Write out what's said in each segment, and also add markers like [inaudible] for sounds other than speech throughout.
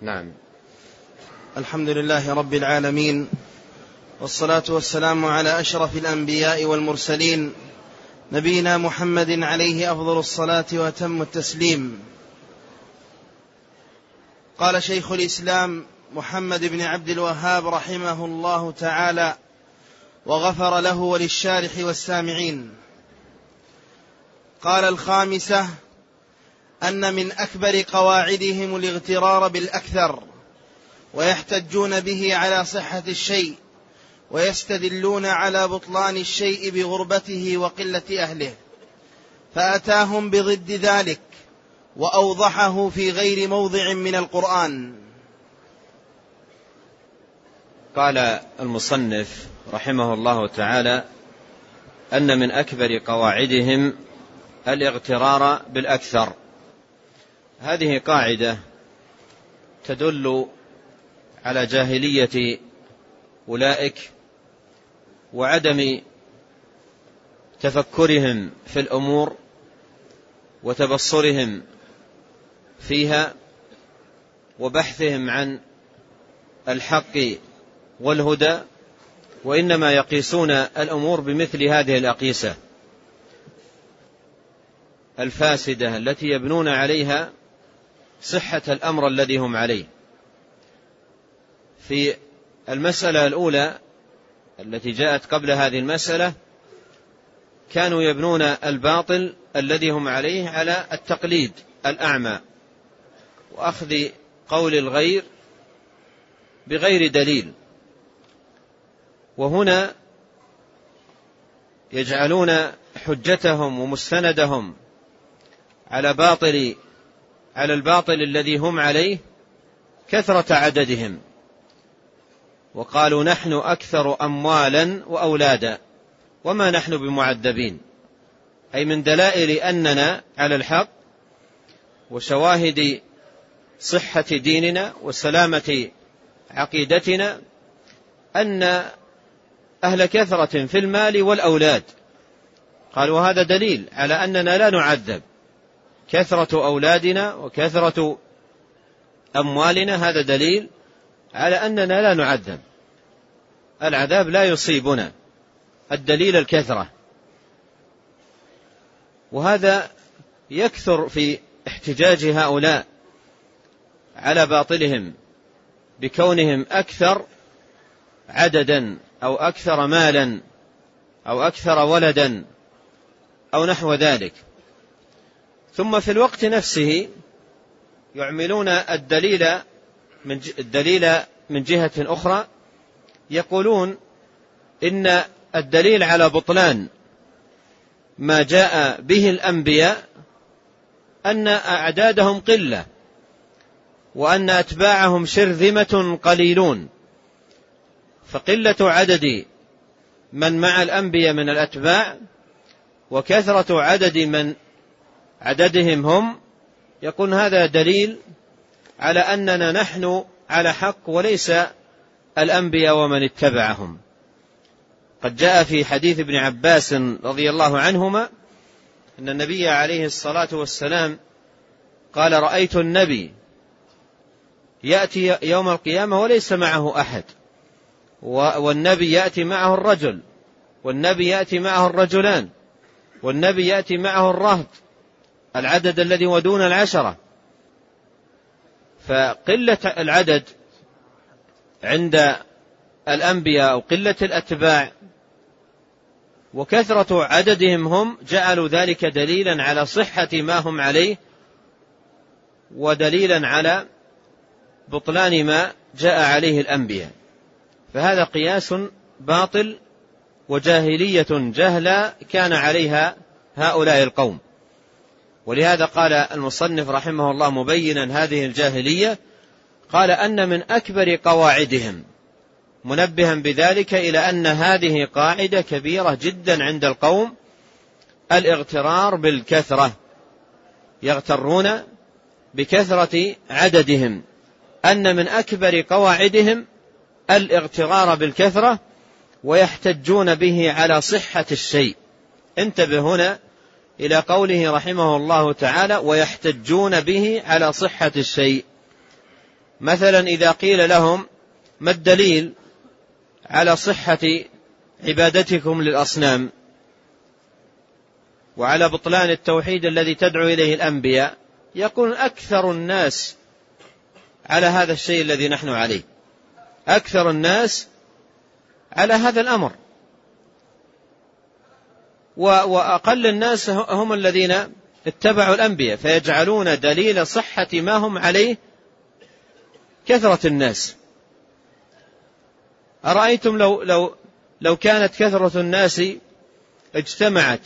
نعم. الحمد لله رب العالمين والصلاة والسلام على أشرف الأنبياء والمرسلين نبينا محمد عليه أفضل الصلاة وأتم التسليم. قال شيخ الإسلام محمد بن عبد الوهاب رحمه الله تعالى وغفر له وللشارح والسامعين. قال الخامسة أن من أكبر قواعدهم الاغترار بالأكثر ويحتجون به على صحة الشيء ويستدلون على بطلان الشيء بغربته وقلة أهله. فأتاهم بضد ذلك وأوضحه في غير موضع من القرآن. قال المصنف رحمه الله تعالى أن من أكبر قواعدهم الاغترار بالأكثر. هذه قاعدة تدل على جاهلية أولئك وعدم تفكرهم في الأمور وتبصرهم فيها وبحثهم عن الحق والهدى وإنما يقيسون الأمور بمثل هذه الأقيسة الفاسدة التي يبنون عليها صحة الأمر الذي هم عليه. في المسألة الأولى التي جاءت قبل هذه المسألة كانوا يبنون الباطل الذي هم عليه على التقليد الأعمى وأخذ قول الغير بغير دليل. وهنا يجعلون حجتهم ومستندهم على باطل على الباطل الذي هم عليه كثرة عددهم. وقالوا نحن أكثر أموالا وأولادا وما نحن بمعذبين. أي من دلائل أننا على الحق وشواهد صحة ديننا وسلامة عقيدتنا أن أهل كثرة في المال والأولاد. قال وهذا دليل على أننا لا نعذب. كثرة أولادنا وكثرة أموالنا هذا دليل على أننا لا نعذب. العذاب لا يصيبنا الدليل الكثرة. وهذا يكثر في احتجاج هؤلاء على باطلهم بكونهم أكثر عددا أو أكثر مالا أو أكثر ولدا أو نحو ذلك. ثم في الوقت نفسه يعملون الدليل من الدليل من جهة أخرى يقولون إن الدليل على بطلان ما جاء به الأنبياء أن أعدادهم قلة وأن أتباعهم شرذمة قليلون. فقلة عدد من مع الأنبياء من الأتباع وكثرة عدد من عددهم هم يكون هذا دليل على أننا نحن على حق وليس الأنبياء ومن اتبعهم. قد جاء في حديث ابن عباس رضي الله عنهما أن النبي عليه الصلاة والسلام قال رأيت النبي يأتي يوم القيامة وليس معه أحد والنبي يأتي معه الرجل والنبي يأتي معه الرجلان والنبي يأتي معه الرهط العدد الذي هو دون العشرة. فقلة العدد عند الأنبياء أو قلة الأتباع وكثرة عددهم هم جعلوا ذلك دليلا على صحة ما هم عليه ودليلا على بطلان ما جاء عليه الأنبياء. فهذا قياس باطل وجاهلية جهلا كان عليها هؤلاء القوم. ولهذا قال المصنف رحمه الله مبينا هذه الجاهلية قال أن من أكبر قواعدهم منبها بذلك إلى أن هذه قاعدة كبيرة جدا عند القوم الاغترار بالكثرة يغترون بكثرة عددهم. أن من أكبر قواعدهم الاغترار بالكثرة ويحتجون به على صحة الشيء. انتبه هنا إلى قوله رحمه الله تعالى ويحتجون به على صحة الشيء. مثلا إذا قيل لهم ما الدليل على صحة عبادتكم للأصنام؟ وعلى بطلان التوحيد الذي تدعو إليه الأنبياء يقول أكثر الناس على هذا الشيء الذي نحن عليه. أكثر الناس على هذا الأمر. وأقل الناس هم الذين اتبعوا الأنبياء فيجعلون دليل صحة ما هم عليه كثرة الناس. أرأيتم لو لو لو كانت كثرة الناس اجتمعت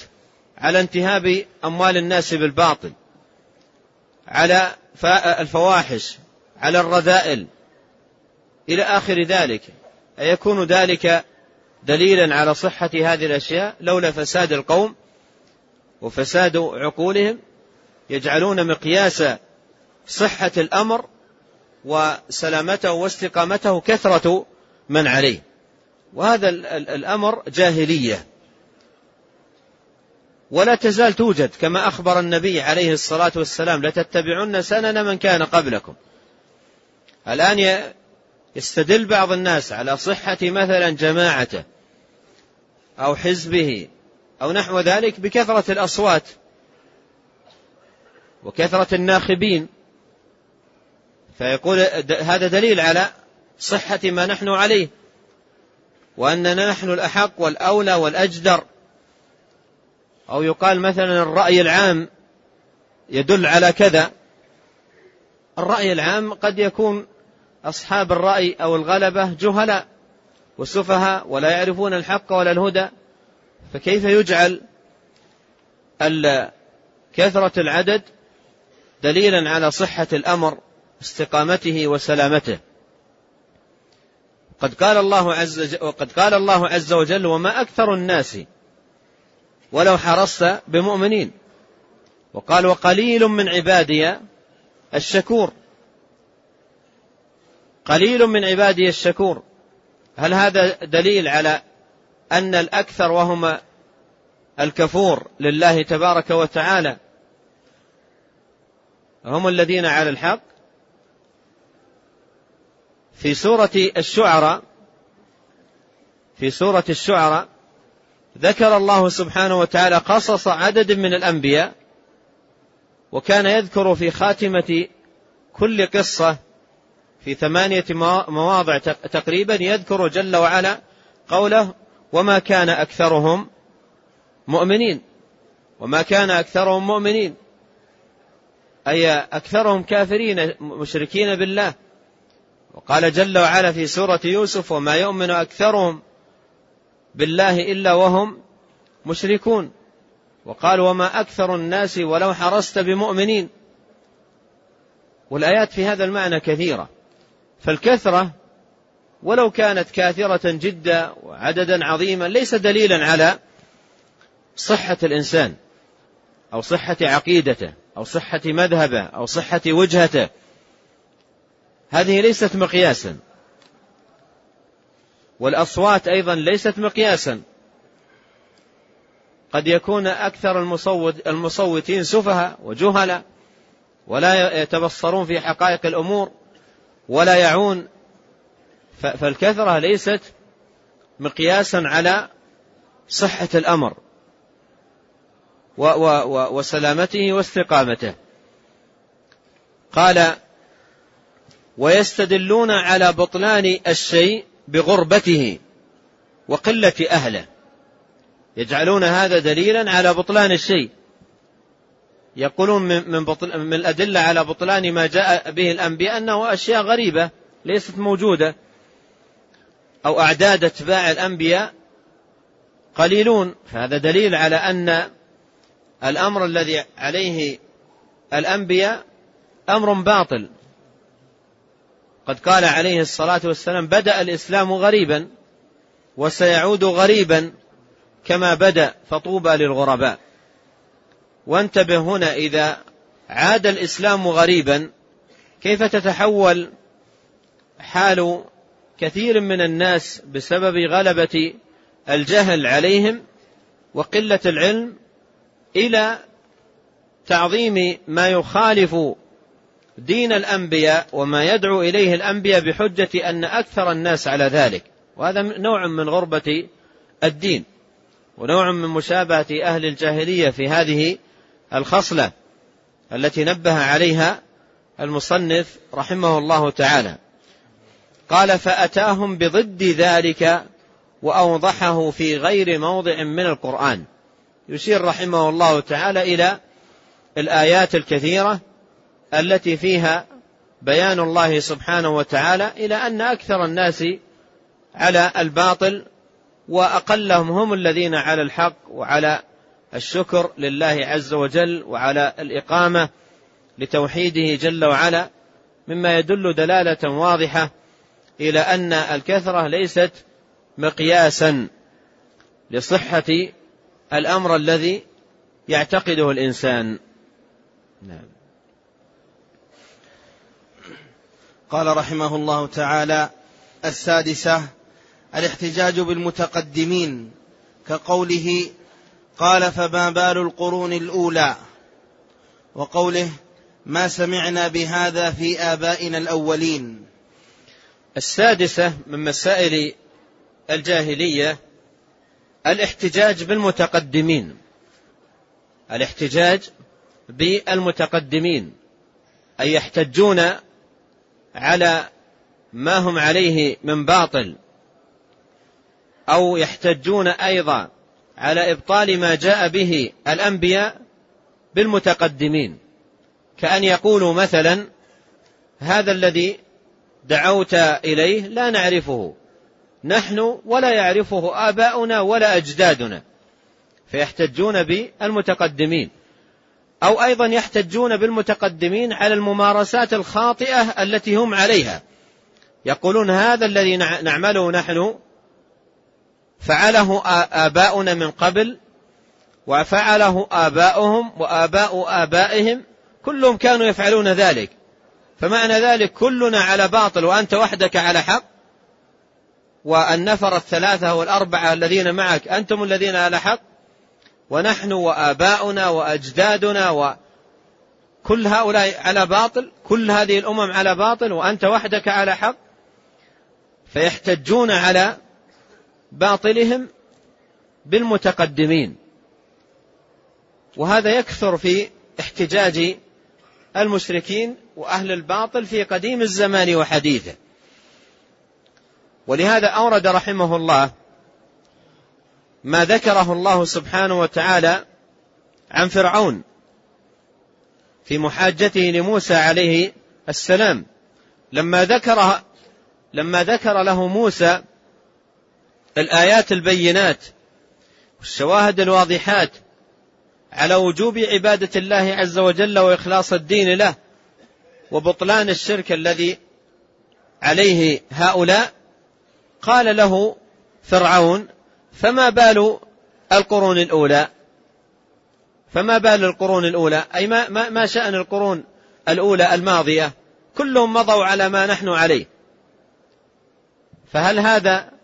على انتهاب أموال الناس بالباطل على الفواحش على الرذائل إلى آخر ذلك أيكون ذلك دليلا على صحة هذه الأشياء لولا فساد القوم وفساد عقولهم يجعلون مقياس صحة الأمر وسلامته واستقامته كثرة من عليه. وهذا الأمر جاهلية. ولا تزال توجد كما أخبر النبي عليه الصلاة والسلام لتتبعن سنن من كان قبلكم. الآن يستدل بعض الناس على صحة مثلا جماعته أو حزبه أو نحو ذلك بكثرة الأصوات وكثرة الناخبين. فيقول هذا دليل على صحة ما نحن عليه وأننا نحن الأحق والأولى والأجدر. أو يقال مثلا الرأي العام يدل على كذا. الرأي العام قد يكون أصحاب الرأي أو الغلبة جهلاء وسفهاء ولا يعرفون الحق ولا الهدى فكيف يجعل كثرة العدد دليلا على صحة الأمر استقامته وسلامته؟ قد قال الله عز وقد قال الله عز وجل وما أكثر الناس ولو حرصت بمؤمنين وقال وقليل من عبادي الشكور قليل من عبادي الشكور. هل هذا دليل على أن الأكثر وهم الكفور لله تبارك وتعالى هم الذين على الحق؟ في سورة الشعراء في سورة الشعراء ذكر الله سبحانه وتعالى قصص عدد من الأنبياء وكان يذكر في خاتمة كل قصة في ثمانية مواضع تقريبا يذكر جل وعلا قوله وما كان أكثرهم مؤمنين. وما كان أكثرهم مؤمنين. أي أكثرهم كافرين مشركين بالله. وقال جل وعلا في سورة يوسف وما يؤمن أكثرهم بالله إلا وهم مشركون. وقال وما أكثر الناس ولو حرصت بمؤمنين. والآيات في هذا المعنى كثيرة. فالكثرة ولو كانت كاثرة جدا وعددا عظيما ليس دليلا على صحة الإنسان أو صحة عقيدته أو صحة مذهبه أو صحة وجهته. هذه ليست مقياسا. والأصوات أيضا ليست مقياسا. قد يكون أكثر المصوت المصوتين سفهاء وجهلا ولا يتبصرون في حقائق الأمور. ولا يعون. فالكثرة ليست مقياسا على صحة الأمر وسلامته واستقامته. قال ويستدلون على بطلان الشيء بغربته وقلة أهله. يجعلون هذا دليلا على بطلان الشيء. يقولون من, بطل من الأدلة على بطلان ما جاء به الأنبياء أنه أشياء غريبة ليست موجودة أو أعداد أتباع الأنبياء قليلون. فهذا دليل على أن الأمر الذي عليه الأنبياء أمر باطل. قد قال عليه الصلاة والسلام بدأ الإسلام غريبا وسيعود غريبا كما بدأ فطوبى للغرباء. وانتبه هنا إذا عاد الإسلام غريبا كيف تتحول حال كثير من الناس بسبب غلبة الجهل عليهم وقلة العلم إلى تعظيم ما يخالف دين الأنبياء وما يدعو إليه الأنبياء بحجة أن أكثر الناس على ذلك. وهذا نوع من غربة الدين ونوع من مشابهة أهل الجاهلية في هذه الخصلة التي نبه عليها المصنف رحمه الله تعالى. قال فأتاهم بضد ذلك وأوضحه في غير موضع من القرآن. يشير رحمه الله تعالى إلى الآيات الكثيرة التي فيها بيان الله سبحانه وتعالى إلى أن أكثر الناس على الباطل وأقلهم هم الذين على الحق وعلى الشكر لله عز وجل وعلى الإقامة لتوحيده جل وعلا مما يدل دلالة واضحة إلى أن الكثرة ليست مقياسا لصحة الأمر الذي يعتقده الإنسان. نعم. قال رحمه الله تعالى السادسة الاحتجاج بالمتقدمين كقوله قال فما بال القرون الأولى. وقوله ما سمعنا بهذا في آبائنا الأولين. السادسة من مسائل الجاهلية الاحتجاج بالمتقدمين. الاحتجاج بالمتقدمين. أي يحتجون على ما هم عليه من باطل. أو يحتجون أيضا على إبطال ما جاء به الأنبياء بالمتقدمين. كأن يقولوا مثلا هذا الذي دعوت إليه لا نعرفه. نحن ولا يعرفه آباؤنا ولا أجدادنا. فيحتجون بالمتقدمين. أو أيضا يحتجون بالمتقدمين على الممارسات الخاطئة التي هم عليها. يقولون هذا الذي نعمله نحن فعله آباؤنا من قبل وفعله آباؤهم وآباء آبائهم كلهم كانوا يفعلون ذلك. فمعنى ذلك كلنا على باطل وأنت وحدك على حق والنفر الثلاثة والأربعة الذين معك أنتم الذين على حق ونحن وآباؤنا وأجدادنا وكل هؤلاء على باطل كل هذه الأمم على باطل وأنت وحدك على حق فيحتجون على باطلهم بالمتقدمين. وهذا يكثر في احتجاج المشركين وأهل الباطل في قديم الزمان وحديثه. ولهذا أورد رحمه الله ما ذكره الله سبحانه وتعالى عن فرعون في محاجته لموسى عليه السلام. لما ذكر لما ذكر له موسى الآيات البينات والشواهد الواضحات على وجوب عبادة الله عز وجل وإخلاص الدين له وبطلان الشرك الذي عليه هؤلاء. قال له فرعون فما بال القرون الأولى? فما بال القرون الأولى؟ أي ما, ما, ما شأن القرون الأولى الماضية؟ كلهم مضوا على ما نحن عليه. فهل هذا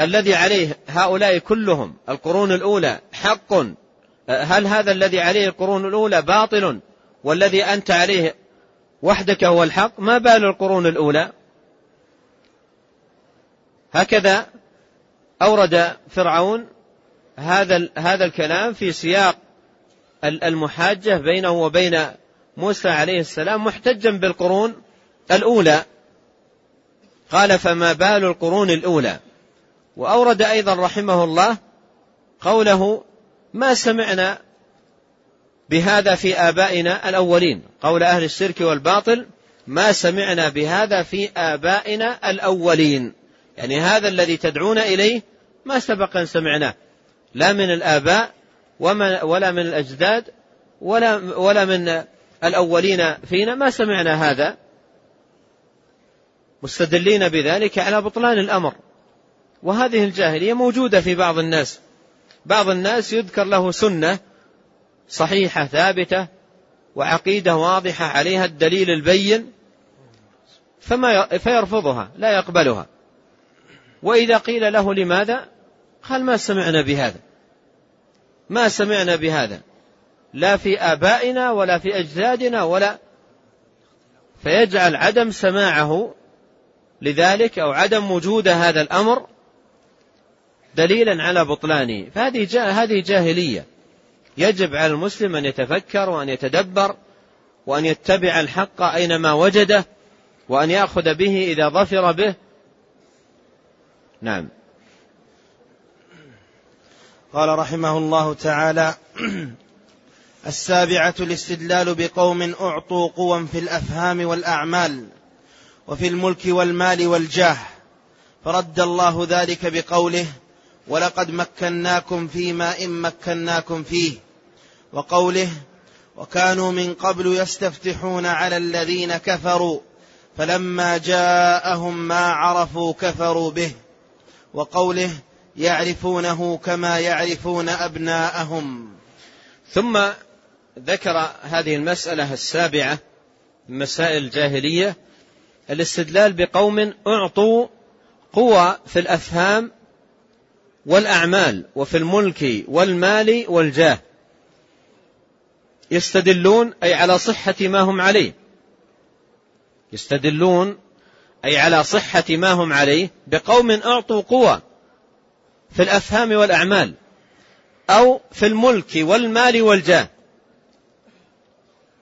الذي عليه هؤلاء كلهم القرون الأولى حق. هل هذا الذي عليه القرون الأولى باطل؟ والذي أنت عليه وحدك هو الحق؟ ما بال القرون الأولى؟ هكذا أورد فرعون هذا هذا الكلام في سياق المحاجة بينه وبين موسى عليه السلام محتجا بالقرون الأولى. قال فما بال القرون الأولى؟ وأورد أيضا رحمه الله قوله ما سمعنا بهذا في آبائنا الأولين؟ قول أهل الشرك والباطل ما سمعنا بهذا في آبائنا الأولين. يعني هذا الذي تدعون إليه ما سبق أن سمعناه. لا من الآباء ولا من الأجداد ولا, ولا من الأولين فينا. ما سمعنا هذا؟ مستدلين بذلك على بطلان الأمر. وهذه الجاهلية موجودة في بعض الناس. بعض الناس يذكر له سنة صحيحة ثابتة وعقيدة واضحة عليها الدليل البين فما فيرفضها لا يقبلها. وإذا قيل له لماذا؟ قال ما سمعنا بهذا. ما سمعنا بهذا. لا في آبائنا ولا في أجدادنا ولا. فيجعل عدم سماعه لذلك أو عدم وجود هذا الأمر دليلا على بطلانه فهذه هذه جاهلية. يجب على المسلم أن يتفكر وأن يتدبر وأن يتبع الحق أينما وجده وأن يأخذ به إذا ظفر به. نعم. قال رحمه الله تعالى السابعة الاستدلال بقوم أعطوا قوى في الأفهام والأعمال وفي الملك والمال والجاه. فرد الله ذلك بقوله ولقد مكناكم فيما إن مكناكم فيه. وقوله وكانوا من قبل يستفتحون على الذين كفروا فلما جاءهم ما عرفوا كفروا به. وقوله يعرفونه كما يعرفون أبناءهم. ثم ذكر هذه المسألة السابعة من مسائل الجاهلية الاستدلال بقوم أعطوا قوى في الأفهام والأعمال وفي الملك والمال والجاه. يستدلون أي على صحة ما هم عليه. يستدلون أي على صحة ما هم عليه بقوم أعطوا قوة في الأفهام والأعمال أو في الملك والمال والجاه.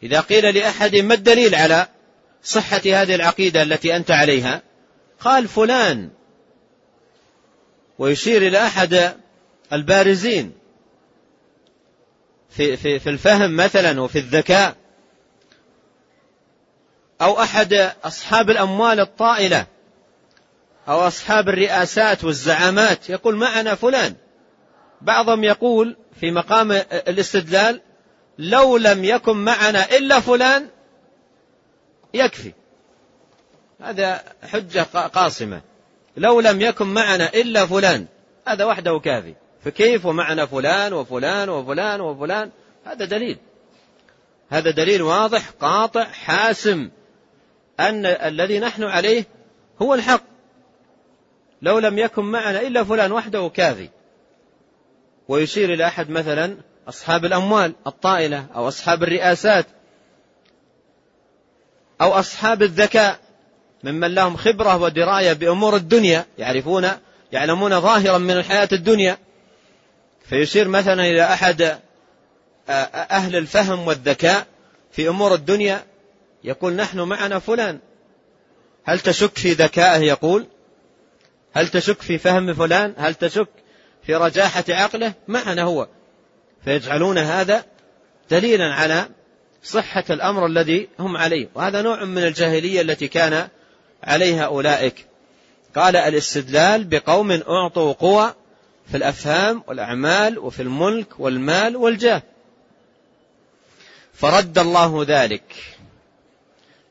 إذا قيل لأحد ما الدليل على صحة هذه العقيدة التي أنت عليها؟ قال فلان. ويشير إلى أحد البارزين في, في, في الفهم مثلا وفي الذكاء أو أحد أصحاب الأموال الطائلة أو أصحاب الرئاسات والزعامات. يقول معنا فلان. بعضهم يقول في مقام الاستدلال لو لم يكن معنا إلا فلان يكفي. هذا حجة قاصمة. لو لم يكن معنا إلا فلان هذا وحده كافي. فكيف ومعنا فلان وفلان وفلان وفلان؟ هذا دليل. هذا دليل واضح قاطع حاسم أن الذي نحن عليه هو الحق. لو لم يكن معنا إلا فلان وحده كافي. ويشير إلى أحد مثلا أصحاب الأموال الطائلة أو أصحاب الرئاسات أو أصحاب الذكاء. ممن لهم خبرة ودراية بأمور الدنيا يعرفون يعلمون ظاهرا من الحياة الدنيا. فيشير مثلا إلى أحد أهل الفهم والذكاء في أمور الدنيا يقول نحن معنا فلان. هل تشك في ذكائه؟ يقول. هل تشك في فهم فلان؟ هل تشك في رجاحة عقله؟ معنا هو. فيجعلون هذا دليلا على صحة الأمر الذي هم عليه. وهذا نوع من الجاهلية التي كان عليها أولئك. قال الاستدلال بقوم أعطوا قوى في الأفهام والأعمال وفي الملك والمال والجاه. فرد الله ذلك.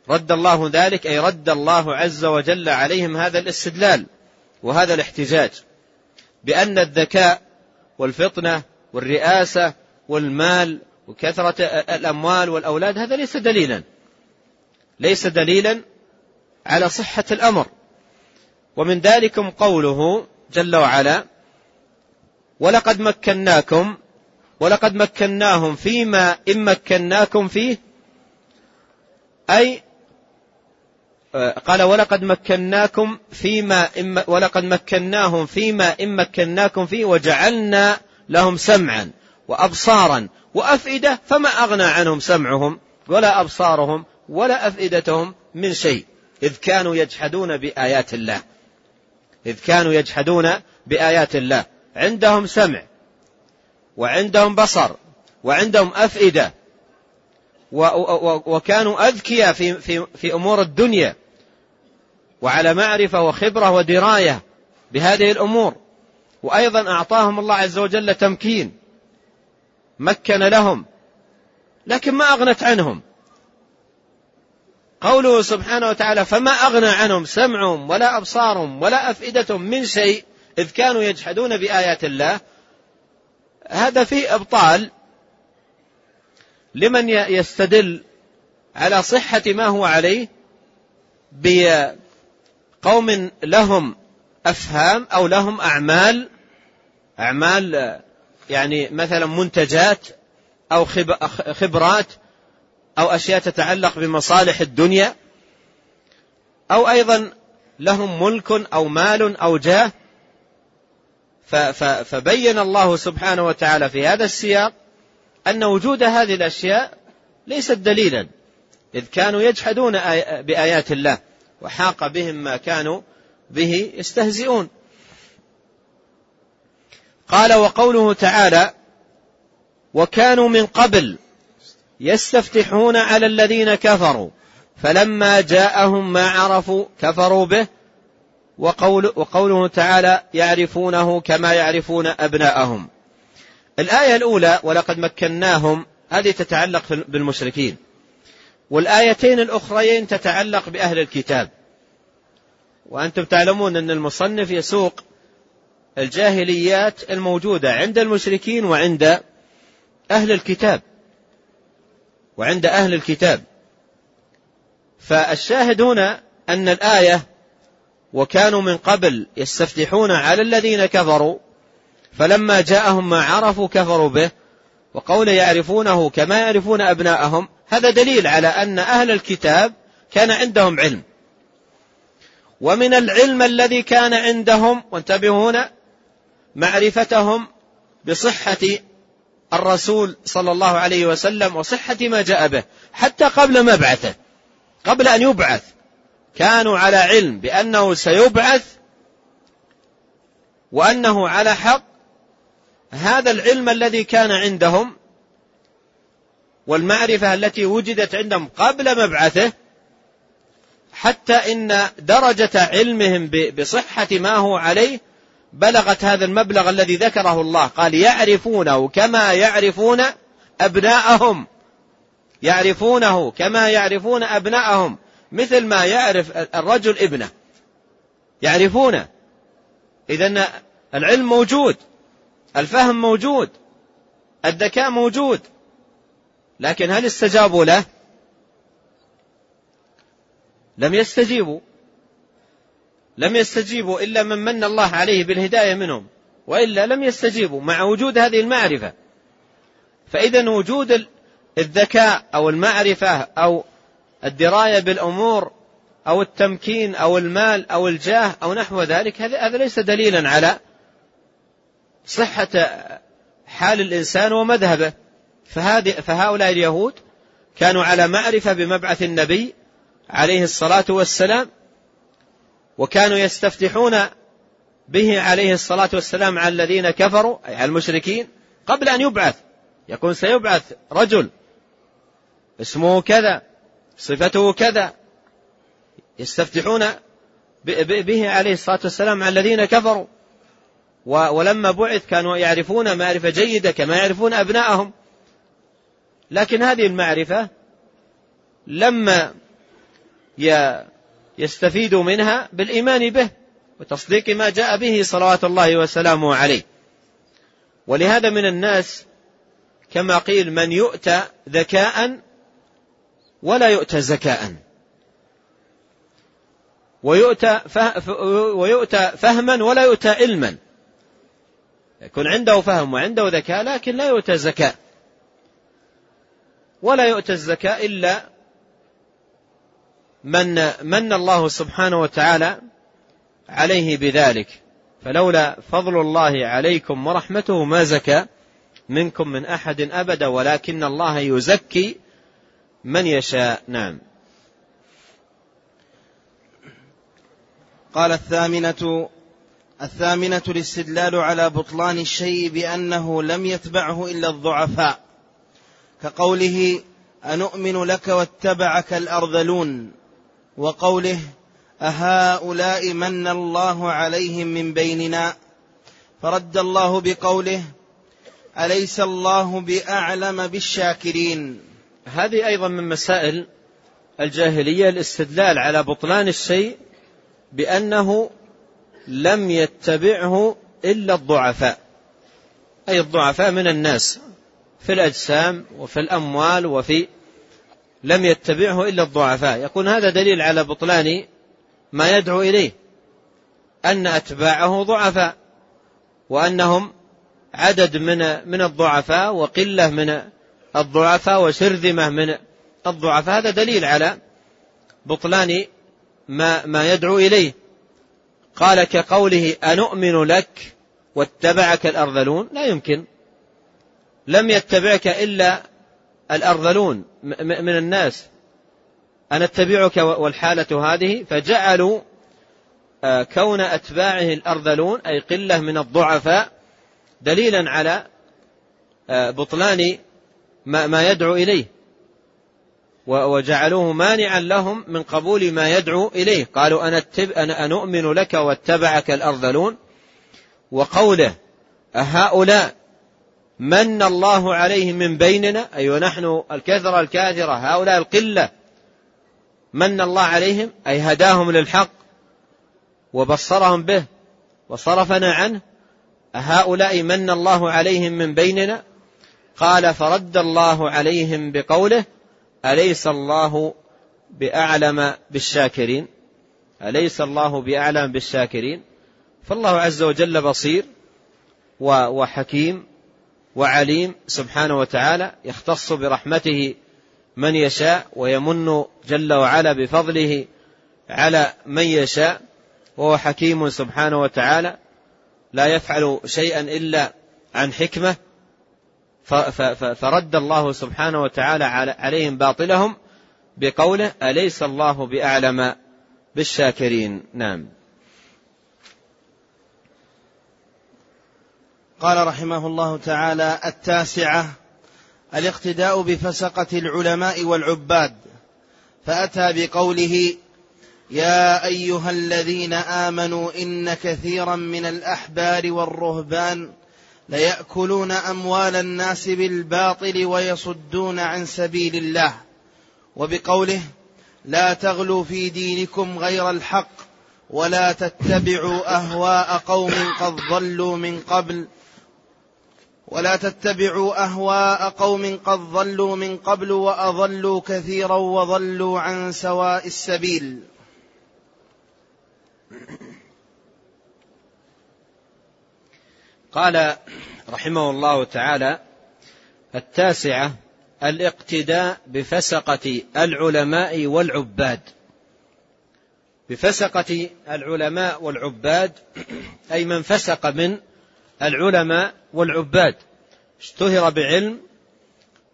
رد الله ذلك أي رد الله عز وجل عليهم هذا الاستدلال وهذا الاحتجاج بأن الذكاء والفطنة والرئاسة والمال وكثرة الأموال والأولاد هذا ليس دليلا. ليس دليلا على صحة الأمر. ومن ذلكم قوله جل وعلا ولقد مكناكم ولقد مكناهم فيما إن مكناكم فيه. أي قال ولقد مكناكم فيما إما ولقد مكناهم فيما إن مكناكم فيه وجعلنا لهم سمعا وأبصارا وأفئدة فما أغنى عنهم سمعهم ولا أبصارهم ولا أفئدتهم من شيء. إذ كانوا يجحدون بآيات الله. إذ كانوا يجحدون بآيات الله. عندهم سمع وعندهم بصر وعندهم أفئدة وكانوا أذكياء في, في, في أمور الدنيا وعلى معرفة وخبرة ودراية بهذه الأمور. وأيضا أعطاهم الله عز وجل تمكين مكن لهم لكن ما أغنت عنهم. قوله سبحانه وتعالى فما أغنى عنهم سمعهم ولا أبصارهم ولا أفئدتهم من شيء إذ كانوا يجحدون بآيات الله هذا فيه إبطال لمن يستدل على صحة ما هو عليه بقوم لهم أفهام أو لهم أعمال أعمال يعني مثلا منتجات أو خبرات أو أشياء تتعلق بمصالح الدنيا أو أيضا لهم ملك أو مال أو جاه. فبين الله سبحانه وتعالى في هذا السياق أن وجود هذه الأشياء ليست دليلا إذ كانوا يجحدون بآيات الله وحاق بهم ما كانوا به يستهزئون. قال وقوله تعالى وكانوا من قبل يستفتحون على الذين كفروا. فلما جاءهم ما عرفوا كفروا به وقول وقوله تعالى يعرفونه كما يعرفون أبناءهم. الآية الأولى ولقد مكناهم هذه تتعلق بالمشركين. والآيتين الأخريين تتعلق بأهل الكتاب. وأنتم تعلمون أن المصنف يسوق الجاهليات الموجودة عند المشركين وعند أهل الكتاب. وعند أهل الكتاب. فالشاهد هنا أن الآية وكانوا من قبل يستفتحون على الذين كفروا فلما جاءهم ما عرفوا كفروا به وقول يعرفونه كما يعرفون أبناءهم هذا دليل على أن أهل الكتاب كان عندهم علم. ومن العلم الذي كان عندهم وانتبهوا هنا معرفتهم بصحة الرسول صلى الله عليه وسلم وصحة ما جاء به حتى قبل مبعثه قبل أن يبعث. كانوا على علم بأنه سيبعث وأنه على حق هذا العلم الذي كان عندهم والمعرفة التي وجدت عندهم قبل مبعثه حتى إن درجة علمهم بصحة ما هو عليه بلغت هذا المبلغ الذي ذكره الله. قال يعرفونه كما يعرفون أبناءهم. يعرفونه كما يعرفون أبناءهم. مثل ما يعرف الرجل ابنه. يعرفونه. إذا العلم موجود. الفهم موجود. الذكاء موجود. لكن هل استجابوا له؟ لم يستجيبوا. لم يستجيبوا إلا من من الله عليه بالهداية منهم وإلا لم يستجيبوا مع وجود هذه المعرفة. فإذا وجود الذكاء أو المعرفة أو الدراية بالأمور أو التمكين أو المال أو الجاه أو نحو ذلك هذا ليس دليلا على صحة حال الإنسان ومذهبه. فهذه فهؤلاء اليهود كانوا على معرفة بمبعث النبي عليه الصلاة والسلام وكانوا يستفتحون به عليه الصلاة والسلام على الذين كفروا أي على المشركين قبل أن يبعث. يكون سيبعث رجل اسمه كذا صفته كذا. يستفتحون به عليه الصلاة والسلام على الذين كفروا. ولما بعث كانوا يعرفون معرفة جيدة كما يعرفون أبناءهم. لكن هذه المعرفة لما يستفيدوا منها بالإيمان به وتصديق ما جاء به صلوات الله وسلامه عليه. ولهذا من الناس كما قيل من يؤتى ذكاء ولا يؤتى زكاء. ويؤتى, ويؤتى فهما ولا يؤتى علما. يكون عنده فهم وعنده ذكاء لكن لا يؤتى زكاء. ولا يؤتى الزكاة إلا من من الله سبحانه وتعالى عليه بذلك. فلولا فضل الله عليكم ورحمته ما زكى منكم من أحد أبدا ولكن الله يزكي من يشاء. نعم. قال الثامنة الثامنة الاستدلال على بطلان الشيء بأنه لم يتبعه إلا الضعفاء. كقوله أنؤمن لك واتبعك الأرذلون. وقوله أهؤلاء من الله عليهم من بيننا فرد الله بقوله أليس الله بأعلم بالشاكرين هذه أيضا من مسائل الجاهلية الاستدلال على بطلان الشيء بأنه لم يتبعه إلا الضعفاء. أي الضعفاء من الناس في الأجسام وفي الأموال وفي لم يتبعه إلا الضعفاء. يكون هذا دليل على بطلان ما يدعو إليه أن أتباعه ضعفاء وأنهم عدد من من الضعفاء وقلة من الضعفاء وشرذمة من الضعفاء. هذا دليل على بطلان ما ما يدعو إليه. قال كقوله أنؤمن لك واتبعك الأرذلون؟ لا يمكن. لم يتبعك إلا الأرذلون. من الناس. أنا أتبعك والحالة هذه؟ فجعلوا آه، كون أتباعه الأرذلون أي قلة من الضعفاء دليلا على آه، بطلان ما يدعو إليه. وجعلوه مانعا لهم من قبول ما يدعو إليه. قالوا أنا, أنا أنؤمن لك واتبعك الأرذلون. وقوله أهؤلاء من الله عليهم من بيننا أي أيوة ونحن الكثرة الكاثرة هؤلاء القلة من الله عليهم أي هداهم للحق وبصرهم به وصرفنا عنه أهؤلاء من الله عليهم من بيننا؟ قال فرد الله عليهم بقوله أليس الله بأعلم بالشاكرين؟ أليس الله بأعلم بالشاكرين؟ فالله عز وجل بصير وحكيم وعليم سبحانه وتعالى يختص برحمته من يشاء ويمن جل وعلا بفضله على من يشاء وهو حكيم سبحانه وتعالى لا يفعل شيئا إلا عن حكمة فرد الله سبحانه وتعالى عليهم باطلهم بقوله أليس الله بأعلم بالشاكرين؟ نعم. قال رحمه الله تعالى التاسعة الاقتداء بفسقة العلماء والعباد. فأتى بقوله يا أيها الذين آمنوا إن كثيرا من الأحبار والرهبان ليأكلون أموال الناس بالباطل ويصدون عن سبيل الله. وبقوله لا تغلوا في دينكم غير الحق ولا تتبعوا أهواء قوم قد ضلوا من قبل ولا تتبعوا أهواء قوم قد ضلوا من قبل وأضلوا كثيرا وضلوا عن سواء السبيل. قال رحمه الله تعالى التاسعة الاقتداء بفسقة العلماء والعباد. بفسقة العلماء والعباد أي من فسق من العلماء والعباد. اشتهر بعلم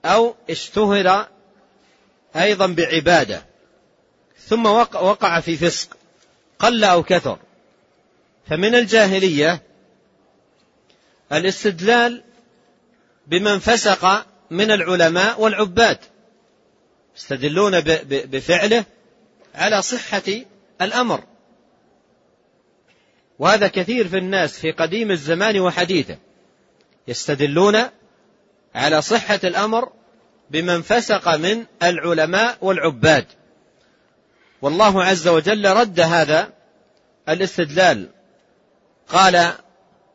أو اشتهر أيضا بعبادة. ثم وقع في فسق. قل أو كثر. فمن الجاهلية الاستدلال بمن فسق من العلماء والعباد. يستدلون بفعله على صحة الأمر. وهذا كثير في الناس في قديم الزمان وحديثه. يستدلون على صحة الأمر بمن فسق من العلماء والعباد. والله عز وجل رد هذا الاستدلال. قال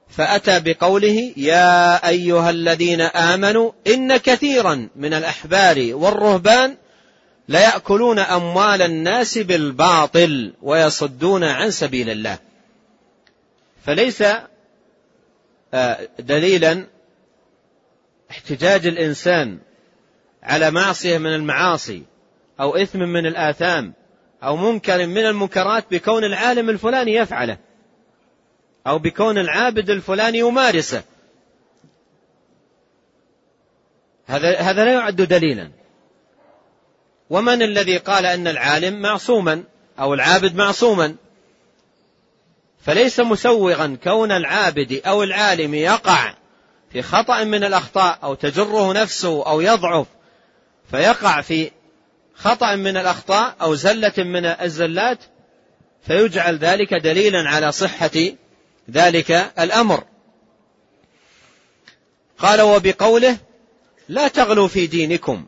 فأتى بقوله يا أيها الذين آمنوا إن كثيرا من الأحبار والرهبان ليأكلون أموال الناس بالباطل ويصدون عن سبيل الله. فليس آه، دليلا احتجاج الإنسان على معصية من المعاصي أو إثم من الآثام أو منكر من المنكرات بكون العالم الفلاني يفعله أو بكون العابد الفلاني يمارسه. هذا هذا لا يعد دليلا. ومن الذي قال أن العالم معصوما أو العابد معصوما؟ فليس مسوغا كون العابد أو العالم يقع في خطأ من الأخطاء أو تجره نفسه أو يضعف فيقع في خطأ من الأخطاء أو زلة من الزلات فيجعل ذلك دليلا على صحة ذلك الأمر. قال وبقوله لا تغلوا في دينكم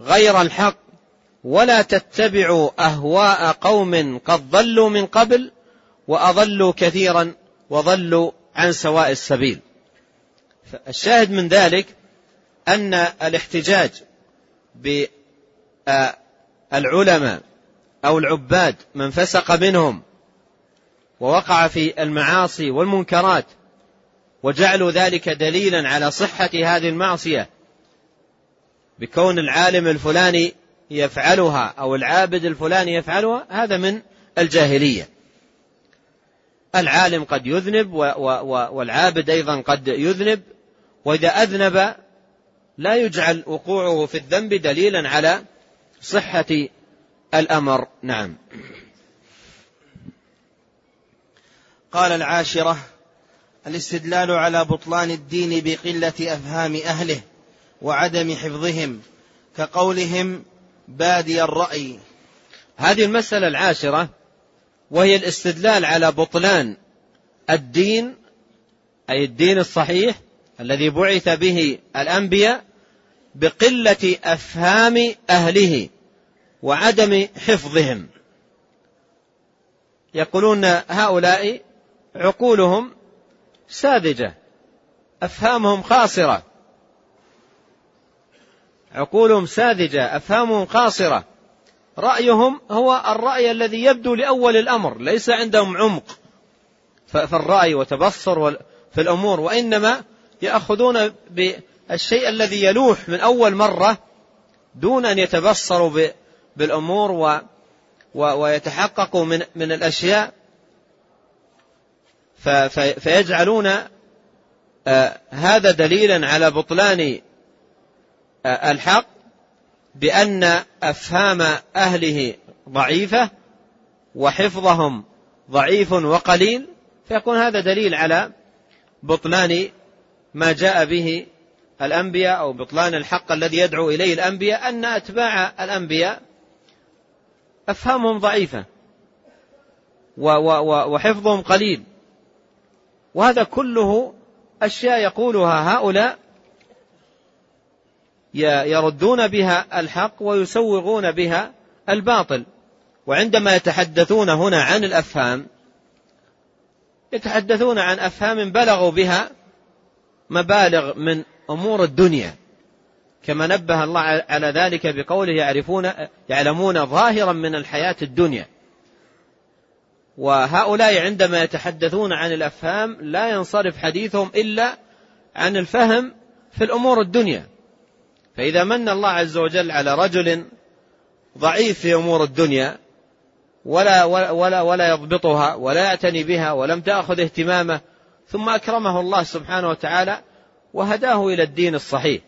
غير الحق ولا تتبعوا أهواء قوم قد ضلوا من قبل وأضلوا كثيرا وضلوا عن سواء السبيل. الشاهد من ذلك أن الاحتجاج بالعلماء أو العباد من فسق منهم ووقع في المعاصي والمنكرات وجعلوا ذلك دليلا على صحة هذه المعصية بكون العالم الفلاني يفعلها أو العابد الفلاني يفعلها هذا من الجاهلية. العالم قد يذنب والعابد أيضا قد يذنب وإذا أذنب لا يجعل وقوعه في الذنب دليلا على صحة الأمر. نعم. قال العاشرة الاستدلال على بطلان الدين بقلة أفهام أهله وعدم حفظهم كقولهم بادي الرأي. هذه المسألة العاشرة وهي الاستدلال على بطلان الدين أي الدين الصحيح الذي بعث به الأنبياء بقلة أفهام أهله وعدم حفظهم. يقولون هؤلاء عقولهم ساذجة أفهامهم خاصرة عقولهم ساذجة أفهامهم قاصرة رأيهم هو الرأي الذي يبدو لأول الأمر ليس عندهم عمق. في الرأي وتبصر في الأمور وإنما يأخذون بالشيء الذي يلوح من أول مرة دون أن يتبصروا بالأمور و ويتحققوا من من الأشياء. فيجعلون آه، هذا دليلا على بطلان آه، الحق بأن أفهام أهله ضعيفة وحفظهم ضعيف وقليل فيكون هذا دليل على بطلان ما جاء به الأنبياء أو بطلان الحق الذي يدعو إليه الأنبياء أن أتباع الأنبياء أفهامهم ضعيفة وحفظهم قليل. وهذا كله أشياء يقولها هؤلاء يردون بها الحق ويسوغون بها الباطل. وعندما يتحدثون هنا عن الأفهام يتحدثون عن أفهام بلغوا بها مبالغ من أمور الدنيا. كما نبه الله على ذلك بقوله يعرفون يعلمون ظاهرا من الحياة الدنيا. وهؤلاء عندما يتحدثون عن الأفهام لا ينصرف حديثهم إلا عن الفهم في الأمور الدنيا. فإذا من الله عز وجل على رجل ضعيف في أمور الدنيا ولا ولا ولا يضبطها ولا يعتني بها ولم تأخذ اهتمامه ثم أكرمه الله سبحانه وتعالى وهداه إلى الدين الصحيح.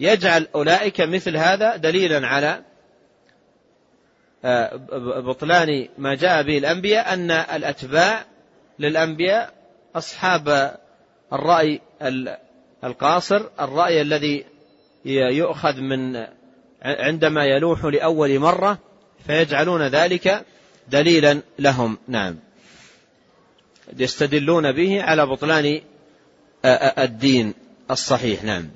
يجعل أولئك مثل هذا دليلا على آه، بطلان ما جاء به الأنبياء أن الأتباع للأنبياء أصحاب الرأي القاصر الرأي الذي يؤخذ من عندما يلوح لأول مرة فيجعلون ذلك دليلا لهم. نعم. يستدلون به على بطلان الدين الصحيح. نعم.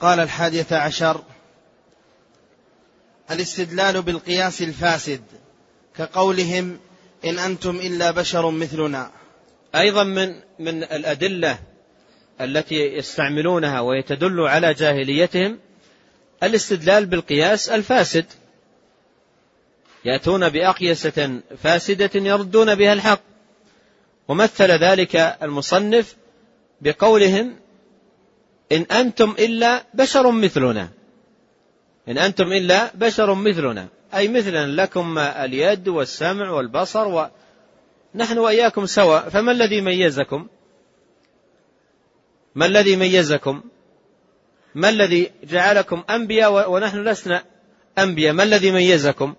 قال الحادية عشر الاستدلال بالقياس الفاسد كقولهم إن أنتم إلا بشر مثلنا. أيضا من من الأدلة التي يستعملونها وهي تدل على جاهليتهم الاستدلال بالقياس الفاسد. يأتون بأقيسة فاسدة يردون بها الحق. ومثل ذلك المصنف بقولهم إن أنتم إلا بشر مثلنا. إن أنتم إلا بشر مثلنا. أي مثلنا لكم اليد والسمع والبصر ونحن وإياكم سواء فما الذي ميزكم؟ ما الذي ميزكم؟ ما الذي جعلكم أنبياء ونحن لسنا أنبياء؟ ما الذي ميزكم؟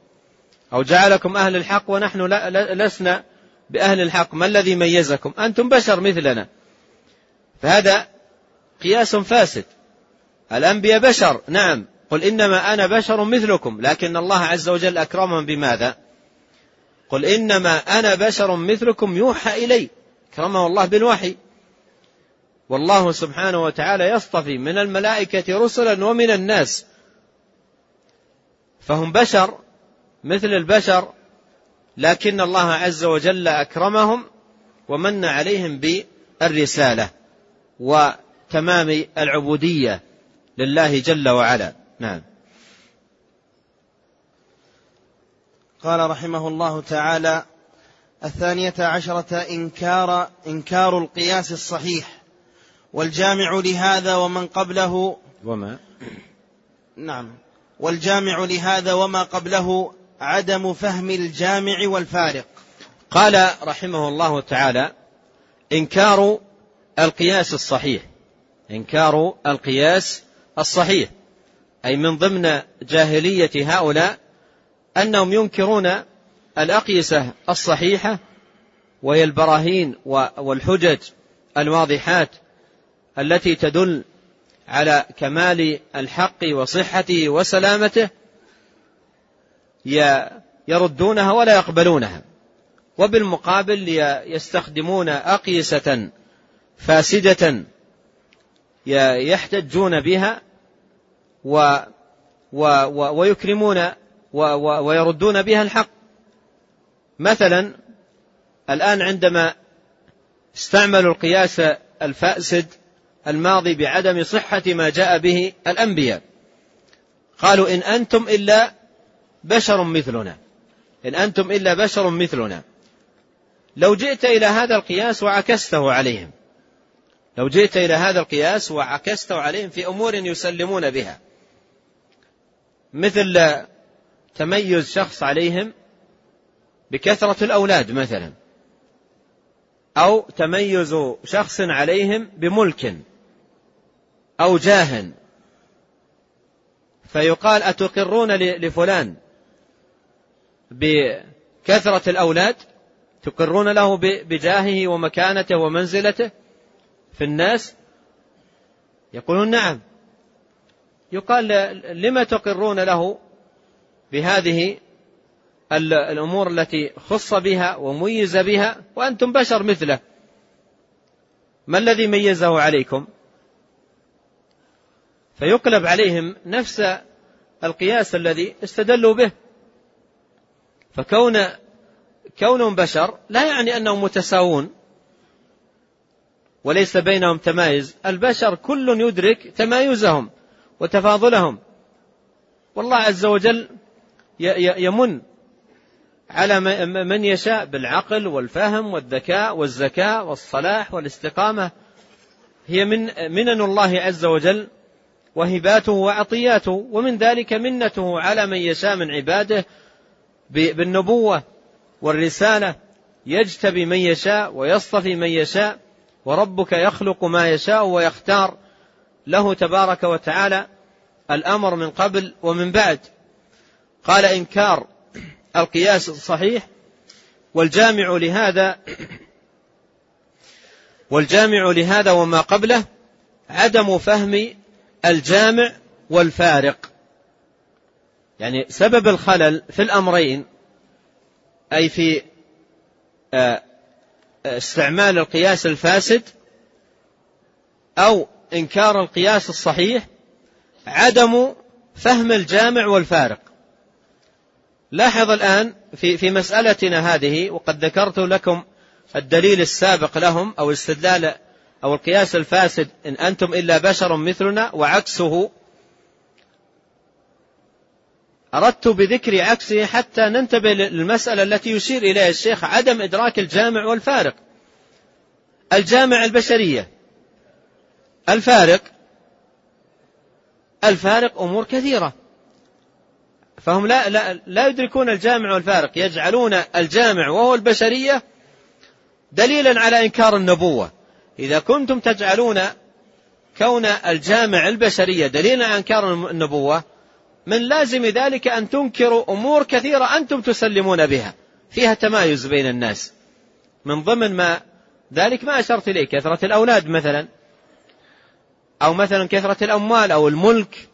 أو جعلكم أهل الحق ونحن لسنا بأهل الحق؟ ما الذي ميزكم؟ أنتم بشر مثلنا. فهذا قياس فاسد. الأنبياء بشر نعم. قل إنما أنا بشر مثلكم لكن الله عز وجل أكرمهم بماذا؟ قل إنما أنا بشر مثلكم يوحى إلي. كرمه الله بالوحي. والله سبحانه وتعالى يصطفي من الملائكة رسلا ومن الناس. فهم بشر مثل البشر لكن الله عز وجل أكرمهم ومن عليهم بالرسالة وتمام العبودية لله جل وعلا. نعم. قال رحمه الله تعالى الثانية عشرة إنكار إنكار القياس الصحيح والجامع لهذا ومن قبله وما؟ نعم والجامع لهذا وما قبله عدم فهم الجامع والفارق. قال رحمه الله تعالى إنكار القياس الصحيح إنكار القياس الصحيح أي من ضمن جاهلية هؤلاء أنهم ينكرون الأقيسة الصحيحة وهي البراهين والحجج الواضحات التي تدل على كمال الحق وصحته وسلامته يردونها ولا يقبلونها. وبالمقابل يستخدمون أقيسة فاسدة يحتجون بها و و ويكرمون ويردون بها الحق. مثلا الآن عندما استعملوا القياس الفاسد الماضي بعدم صحة ما جاء به الأنبياء قالوا إن أنتم إلا بشر مثلنا إن أنتم إلا بشر مثلنا. لو جئت إلى هذا القياس وعكسته عليهم لو جئت إلى هذا القياس وعكسته عليهم في أمور يسلمون بها مثل تميز شخص عليهم بكثرة الأولاد مثلا أو تميز شخص عليهم بملك أو جاه. فيقال أتقرون لفلان بكثرة الأولاد؟ تقرون له بجاهه ومكانته ومنزلته في الناس؟ يقولون نعم. يقال لما تقرون له بهذه الأمور التي خص بها وميز بها وأنتم بشر مثله. ما الذي ميزه عليكم؟ فيقلب عليهم نفس القياس الذي استدلوا به. فكون كونهم بشر لا يعني أنهم متساوون. وليس بينهم تمايز. البشر كل يدرك تمايزهم وتفاضلهم. والله عز وجل يمن على من يشاء بالعقل والفهم والذكاء والزكاة والصلاح والاستقامة. هي من منن الله عز وجل وهباته وعطياته ومن ذلك منته على من يشاء من عباده بالنبوة والرسالة. يجتبي من يشاء ويصطفي من يشاء وربك يخلق ما يشاء ويختار. له تبارك وتعالى الأمر من قبل ومن بعد. قال إنكار القياس الصحيح والجامع لهذا والجامع لهذا وما قبله عدم فهم الجامع والفارق. يعني سبب الخلل في الأمرين أي في آه، استعمال القياس الفاسد أو إنكار القياس الصحيح عدم فهم الجامع والفارق. لاحظ الآن في في مسألتنا هذه وقد ذكرت لكم الدليل السابق لهم أو استدلال أو القياس الفاسد إن أنتم إلا بشر مثلنا وعكسه. أردت بذكر عكسه حتى ننتبه للمسألة التي يشير إليها الشيخ عدم إدراك الجامع والفارق. الجامع البشرية. الفارق. الفارق أمور كثيرة. فهم لا, لا, لا يدركون الجامع والفارق يجعلون الجامع وهو البشرية دليلا على إنكار النبوة. إذا كنتم تجعلون كون الجامع البشرية دليلا على إنكار النبوة من لازم ذلك أن تنكروا أمور كثيرة أنتم تسلمون بها. فيها تمايز بين الناس. من ضمن ما ذلك ما أشرت إليه كثرة الأولاد مثلا. أو مثلا كثرة الأموال أو الملك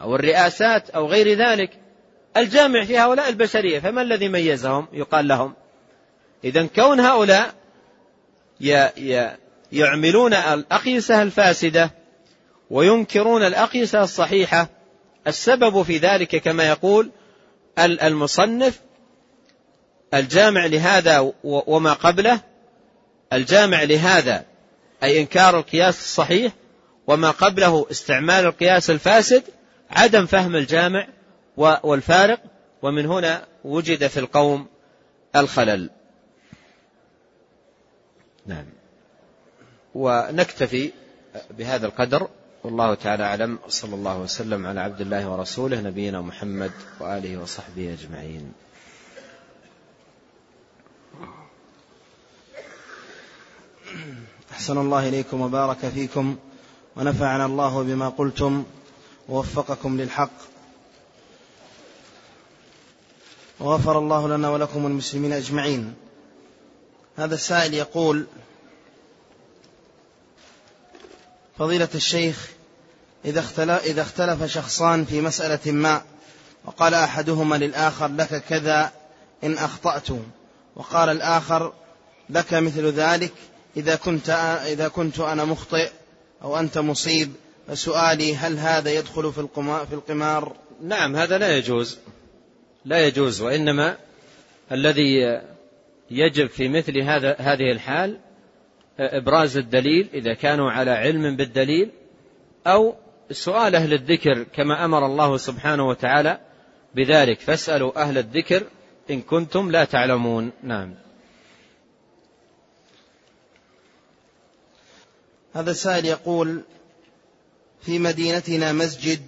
أو الرئاسات أو غير ذلك. الجامع في هؤلاء البشرية فما الذي ميزهم؟ يقال لهم إذا كون هؤلاء يعملون الأقيسة الفاسدة وينكرون الأقيسة الصحيحة السبب في ذلك كما يقول المصنف الجامع لهذا وما قبله الجامع لهذا أي إنكار القياس الصحيح وما قبله استعمال القياس الفاسد عدم فهم الجامع والفارق ومن هنا وجد في القوم الخلل. نعم. ونكتفي بهذا القدر. والله تعالى أعلم. صلى الله وسلم على عبد الله ورسوله نبينا محمد وآله وصحبه أجمعين. أحسن الله إليكم وبارك فيكم ونفعنا الله بما قلتم ووفقكم للحق. وغفر الله لنا ولكم المسلمين أجمعين. هذا السائل يقول فضيلة الشيخ إذا اختلف, إذا اختلف شخصان في مسألة ما وقال أحدهما للآخر لك كذا إن أخطأت. وقال الآخر لك مثل ذلك إذا كنت إذا كنت أنا مخطئ أو أنت مصيب فسؤالي هل هذا يدخل في في القمار؟ نعم هذا لا يجوز. لا يجوز وإنما الذي يجب في مثل هذا هذه الحال إبراز الدليل إذا كانوا على علم بالدليل أو سؤال أهل الذكر كما أمر الله سبحانه وتعالى بذلك. فاسألوا أهل الذكر إن كنتم لا تعلمون. نعم. هذا السائل يقول في مدينتنا مسجد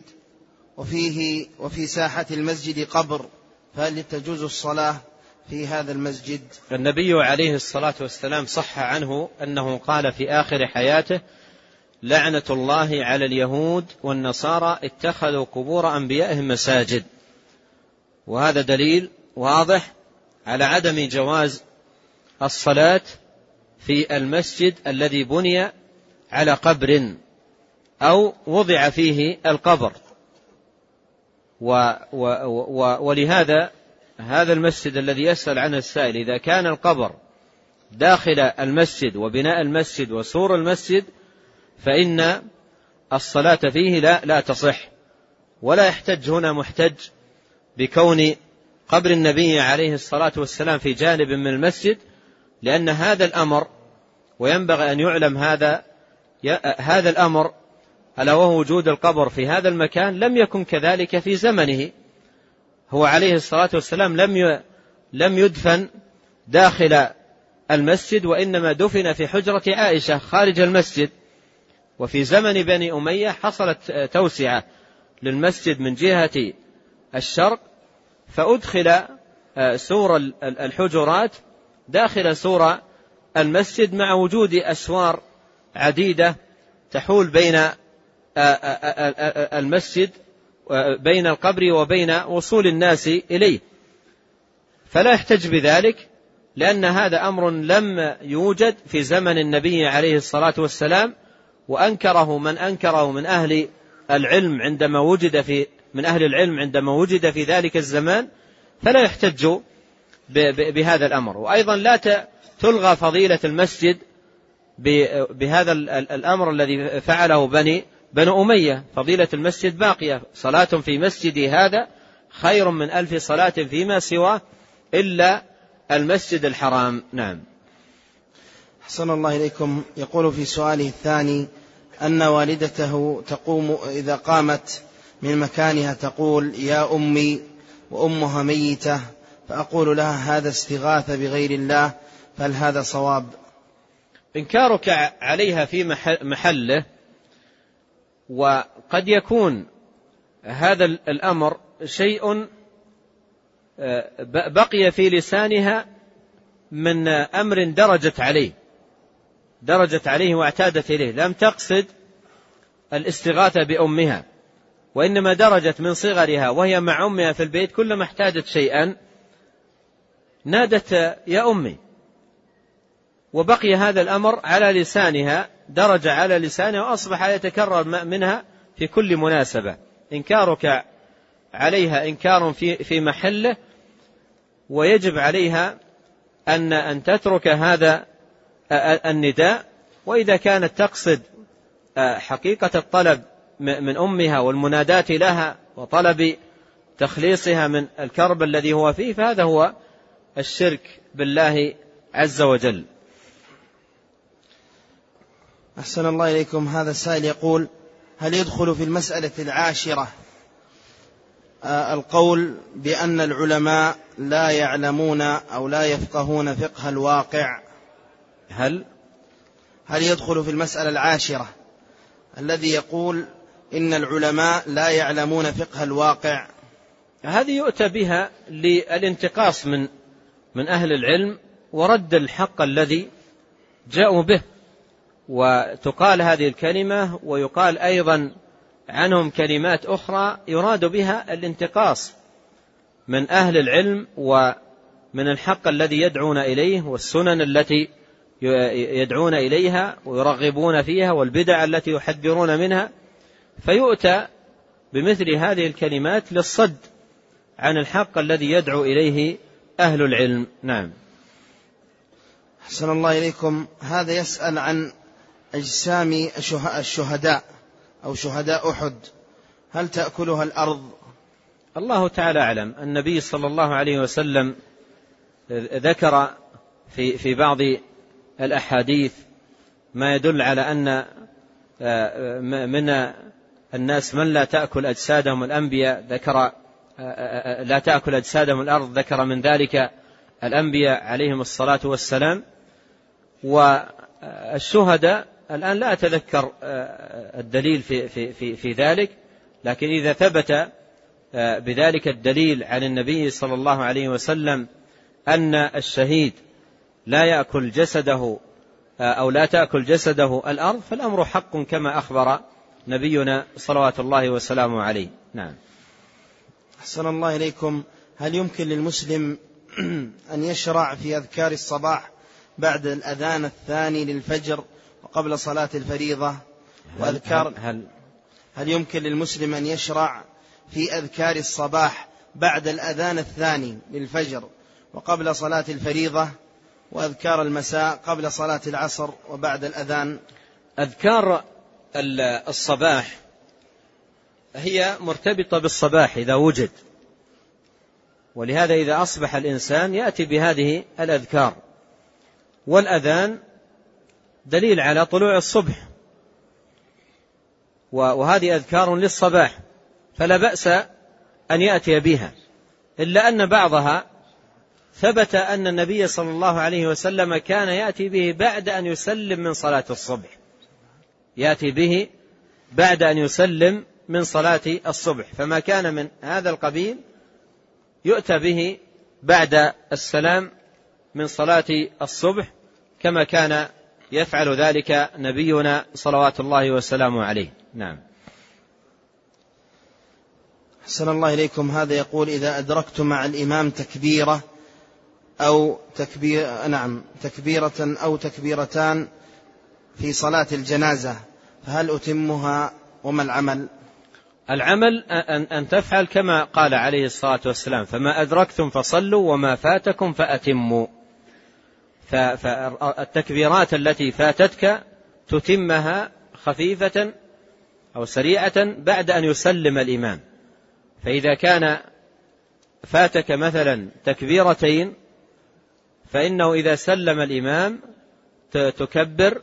وفيه وفي ساحة المسجد قبر. فهل تجوز الصلاة في هذا المسجد؟ النبي عليه الصلاة والسلام صح عنه أنه قال في آخر حياته لعنة الله على اليهود والنصارى اتخذوا قبور أنبيائهم مساجد. وهذا دليل واضح على عدم جواز الصلاة في المسجد الذي بني على قبر أو وضع فيه القبر. و و و ولهذا هذا المسجد الذي يسأل عنه السائل إذا كان القبر داخل المسجد وبناء المسجد وسور المسجد فإن الصلاة فيه لا لا تصح ولا يحتج هنا محتج بكون قبر النبي عليه الصلاة والسلام في جانب من المسجد لأن هذا الأمر وينبغي أن يعلم هذا هذا الأمر ألا وهو وجود القبر في هذا المكان لم يكن كذلك في زمنه. هو عليه الصلاة والسلام لم لم يدفن داخل المسجد وإنما دفن في حجرة عائشة خارج المسجد. وفي زمن بني أمية حصلت توسعة للمسجد من جهة الشرق فأدخل سور الحجرات داخل سور المسجد مع وجود أسوار عديدة تحول بين المسجد بين القبر وبين وصول الناس إليه. فلا يحتج بذلك لأن هذا أمر لم يوجد في زمن النبي عليه الصلاة والسلام وأنكره من أنكره من أهل العلم عندما وجد في من أهل العلم عندما وجد في ذلك الزمان فلا يحتج بهذا الأمر. وأيضا لا تلغى فضيلة المسجد بهذا الأمر الذي فعله بني بنو أمية فضيلة المسجد باقية. صلاة في مسجدي هذا خير من ألف صلاة فيما سواه إلا المسجد الحرام. نعم. أحسن الله إليكم. يقول في سؤاله الثاني أن والدته تقوم إذا قامت من مكانها تقول يا أمي وأمها ميتة. فأقول لها هذا استغاثة بغير الله فهل هذا صواب؟ إنكارك عليها في محله وقد يكون هذا الأمر شيء آه، بقي في لسانها من أمر درجت عليه درجت عليه واعتادت إليه. لم تقصد الاستغاثة بأمها وإنما درجت من صغرها وهي مع أمها في البيت كلما احتاجت شيئا نادت يا أمي. وبقي هذا الأمر على لسانها درج على لسانها وأصبح يتكرر منها في كل مناسبة. إنكارك عليها إنكار في في محله ويجب عليها أن أن تترك هذا النداء. وإذا كانت تقصد حقيقة الطلب من أمها والمناداة لها وطلب تخليصها من الكرب الذي هو فيه فهذا هو الشرك بالله عز وجل. أحسن الله إليكم. هذا السائل يقول هل يدخل في المسألة العاشرة آه، القول بأن العلماء لا يعلمون أو لا يفقهون فقه الواقع؟ هل؟ هل يدخل في المسألة العاشرة الذي يقول إن العلماء لا يعلمون فقه الواقع؟ هذه يؤتى بها للانتقاص من من أهل العلم ورد الحق الذي جاءوا به. وتقال هذه الكلمة ويقال أيضا عنهم كلمات أخرى يراد بها الانتقاص من أهل العلم ومن الحق الذي يدعون إليه والسنن التي يدعون إليها ويرغبون فيها والبدع التي يحذرون منها. فيؤتى بمثل هذه الكلمات للصد عن الحق الذي يدعو إليه أهل العلم. نعم. أحسن الله إليكم. هذا يسأل عن أجسام الشهداء أو شهداء أحد. هل تأكلها الأرض؟ الله تعالى أعلم. النبي صلى الله عليه وسلم ذكر في في بعض الأحاديث ما يدل على أن آه، من الناس من لا تأكل أجسادهم الأنبياء ذكر آه، آه، لا تأكل أجسادهم الأرض ذكر من ذلك الأنبياء عليهم الصلاة والسلام. والشهداء الآن لا أتذكر الدليل في, في, في, في ذلك لكن إذا ثبت بذلك الدليل عن النبي صلى الله عليه وسلم أن الشهيد لا يأكل جسده أو لا تأكل جسده الأرض فالأمر حق كما أخبر نبينا صلوات الله وسلامه عليه. نعم. أحسن الله إليكم. هل يمكن للمسلم [clears throat] أن يشرع في أذكار الصباح بعد الأذان الثاني للفجر وقبل صلاة الفريضة. وأذكار هل, هل, هل يمكن للمسلم أن يشرع في أذكار الصباح بعد الأذان الثاني للفجر وقبل صلاة الفريضة وأذكار المساء قبل صلاة العصر وبعد الأذان؟ أذكار الصباح هي مرتبطة بالصباح إذا وجد. ولهذا إذا أصبح الإنسان يأتي بهذه الأذكار. والأذان دليل على طلوع الصبح. وهذه أذكار للصباح فلا بأس أن يأتي بها إلا أن بعضها ثبت أن النبي صلى الله عليه وسلم كان يأتي به بعد أن يسلم من صلاة الصبح. يأتي به بعد أن يسلم من صلاة الصبح. فما كان من هذا القبيل يؤتى به بعد السلام من صلاة الصبح كما كان يفعل ذلك نبينا صلوات الله وسلامه عليه. نعم. حسن الله إليكم. هذا يقول إذا أدركت مع الإمام تكبيرة أو تكبير نعم تكبيرة أو تكبيرتان في صلاة الجنازة فهل أتمها وما العمل؟ العمل أن, أن تفعل كما قال عليه الصلاة والسلام فما أدركتم فصلوا وما فاتكم فأتموا. فالتكبيرات التي فاتتك تتمها خفيفة أو سريعة بعد أن يسلم الإمام. فإذا كان فاتك مثلا تكبيرتين فإنه إذا سلم الإمام تكبر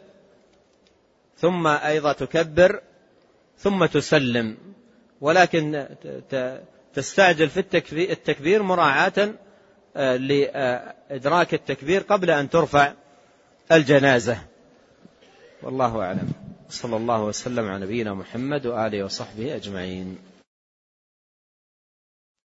ثم أيضا تكبر ثم تسلم. ولكن تستعجل في التكبير مراعاة لإدراك التكبير قبل أن ترفع الجنازة. والله أعلم. صلى الله وسلم على نبينا محمد وآله وصحبه أجمعين.